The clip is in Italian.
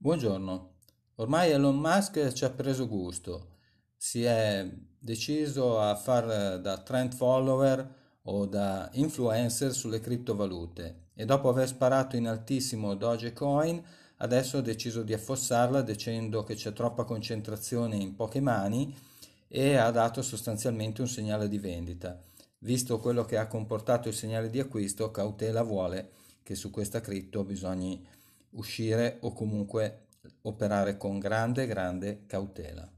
Buongiorno, ormai Elon Musk ci ha preso gusto, si è deciso a far da trend follower o da influencer sulle criptovalute e dopo aver sparato in altissimo Dogecoin adesso ha deciso di affossarla dicendo che c'è troppa concentrazione in poche mani e ha dato sostanzialmente un segnale di vendita. Visto quello che ha comportato il segnale di acquisto, cautela vuole che su questa cripto bisogni uscire o comunque operare con grande, grande cautela.